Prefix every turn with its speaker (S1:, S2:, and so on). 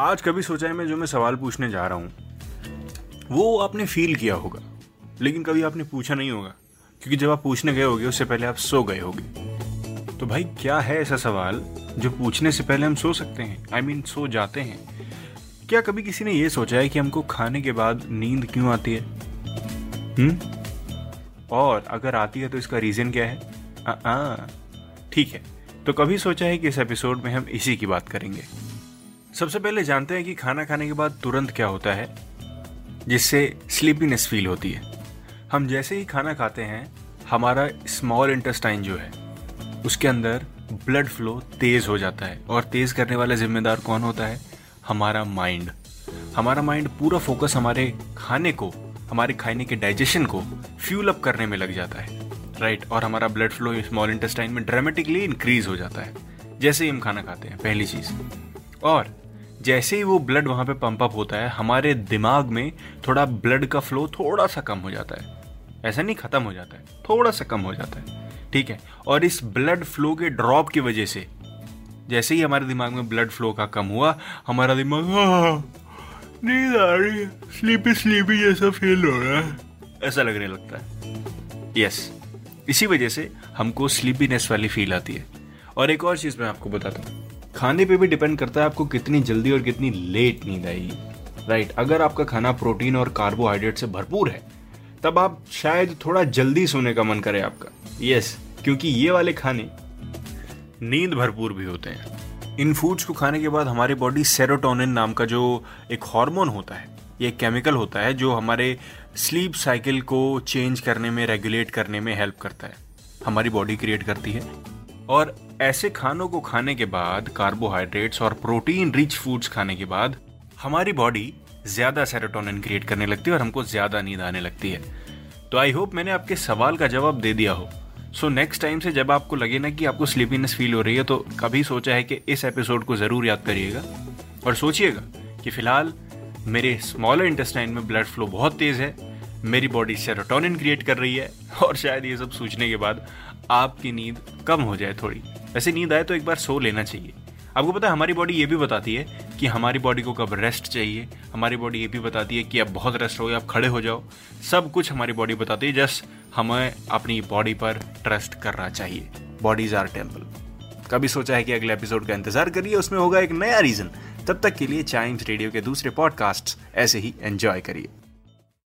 S1: आज कभी सोचा है मैं जो मैं सवाल पूछने जा रहा हूँ वो आपने फील किया होगा लेकिन कभी आपने पूछा नहीं होगा क्योंकि जब आप पूछने गए होगे उससे पहले आप सो गए होगे। तो भाई क्या है ऐसा सवाल जो पूछने से पहले हम सो सकते हैं? आई I मीन mean, सो जाते हैं। क्या कभी किसी ने ये सोचा है कि हमको खाने के बाद नींद क्यों आती है? हम्म और अगर आती है तो इसका रीजन क्या है? ठीक है। तो कभी सोचा है कि इस एपिसोड में हम इसी की बात करेंगे? सबसे पहले जानते हैं कि खाना खाने के बाद तुरंत क्या होता है, जिससे स्लीपीनेस फील होती है। हम जैसे ही खाना खाते हैं, हमारा स्मॉल इंटेस्टाइन जो है, उसके अंदर ब्लड फ्लो तेज हो जाता है और तेज करने वाला जिम्मेदार कौन होता है? हमारा माइंड हमारा माइंड पूरा फोकस हमारे खाने को, हमारे खाने के डाइजेशन को फ्यूल अप करने में लग जाता है राइट और हमारा ब्लड फ्लो स्मॉल इंटेस्टाइन में ड्रामेटिकली इंक्रीज हो जाता है, जैसे ही हम खाना खाते हैं, पहली चीज़। और जैसे ही वो ब्लड वहाँ पे पंप अप होता है, हमारे दिमाग में थोड़ा ब्लड का फ्लो थोड़ा सा कम हो जाता है। ऐसा नहीं खत्म हो जाता है, थोड़ा सा कम हो जाता है, ठीक है? और इस ब्लड फ्लो के ड्रॉप की वजह से, जैसे ही हमारे दिमाग में ब्लड फ्लो का कम हुआ, हमारा दिमाग नींद आ रही है स्लीपी स्लीपी जैसा फील हो रहा है। ऐसा लगने लगता है। यस इसी वजह से हमको स्लीपीनेस वाली फील आती है। और एक और चीज़ मैं आपको बताता हूँ। खाने पे भी डिपेंड करता है आपको कितनी जल्दी और कितनी लेट नींद आएगी। राइट अगर आपका खाना प्रोटीन और कार्बोहाइड्रेट से भरपूर है, तब आप शायद थोड़ा जल्दी सोने का मन करे आपका। यस क्योंकि ये वाले खाने नींद भरपूर भी होते हैं। इन फूड्स को खाने के बाद हमारी बॉडी सेरोटोनिन नाम का जो एक हार्मोन होता है, ये केमिकल होता है जो हमारे स्लीप साइकिल को चेंज करने में रेगुलेट करने में हेल्प करता है। हमारी बॉडी क्रिएट करती है। और ऐसे खानों को खाने के बाद कार्बोहाइड्रेट्स और प्रोटीन रिच फूड्स खाने के बाद, हमारी बॉडी ज़्यादा सेरोटोनिन क्रिएट करने लगती है और हमको ज़्यादा नींद आने लगती है। तो आई होप मैंने आपके सवाल का जवाब दे दिया हो। सो नेक्स्ट टाइम से जब आपको लगे ना कि आपको स्लीपीनेस फील हो रही है तो कभी सोचा है कि इस एपिसोड को ज़रूर याद करिएगा और सोचिएगा कि फ़िलहाल मेरे स्मॉलर इंटेस्टाइन में ब्लड फ्लो बहुत तेज है, मेरी बॉडी सेरोटोनिन क्रिएट कर रही है और शायद ये सब सोचने के बाद आपकी नींद कम हो जाए थोड़ी। वैसे नींद आए तो एक बार सो लेना चाहिए। आपको पता है, हमारी बॉडी ये भी बताती है कि हमारी बॉडी को कब रेस्ट चाहिए। हमारी बॉडी ये भी बताती है कि आप बहुत रेस्ट हो आप खड़े हो जाओ। सब कुछ हमारी बॉडी बताती है जस्ट हमें अपनी बॉडी पर ट्रस्ट करना चाहिए। बॉडीज आर टेंपल कभी सोचा है कि अगले एपिसोड का इंतज़ार करिए, उसमें होगा एक नया रीजन तब तक के लिए चाइम्स रेडियो के दूसरे पॉडकास्ट ऐसे ही एंजॉय करिए।